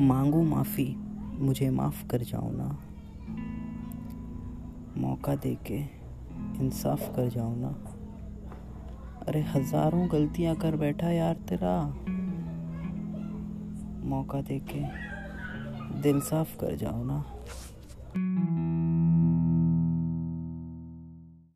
मांगू माफ़ी, मुझे माफ़ कर जाओ ना। मौका दे के इंसाफ कर जाओ ना। अरे हज़ारों गलतियाँ कर बैठा यार तेरा। मौका दे के दिल साफ़ कर जाओ ना।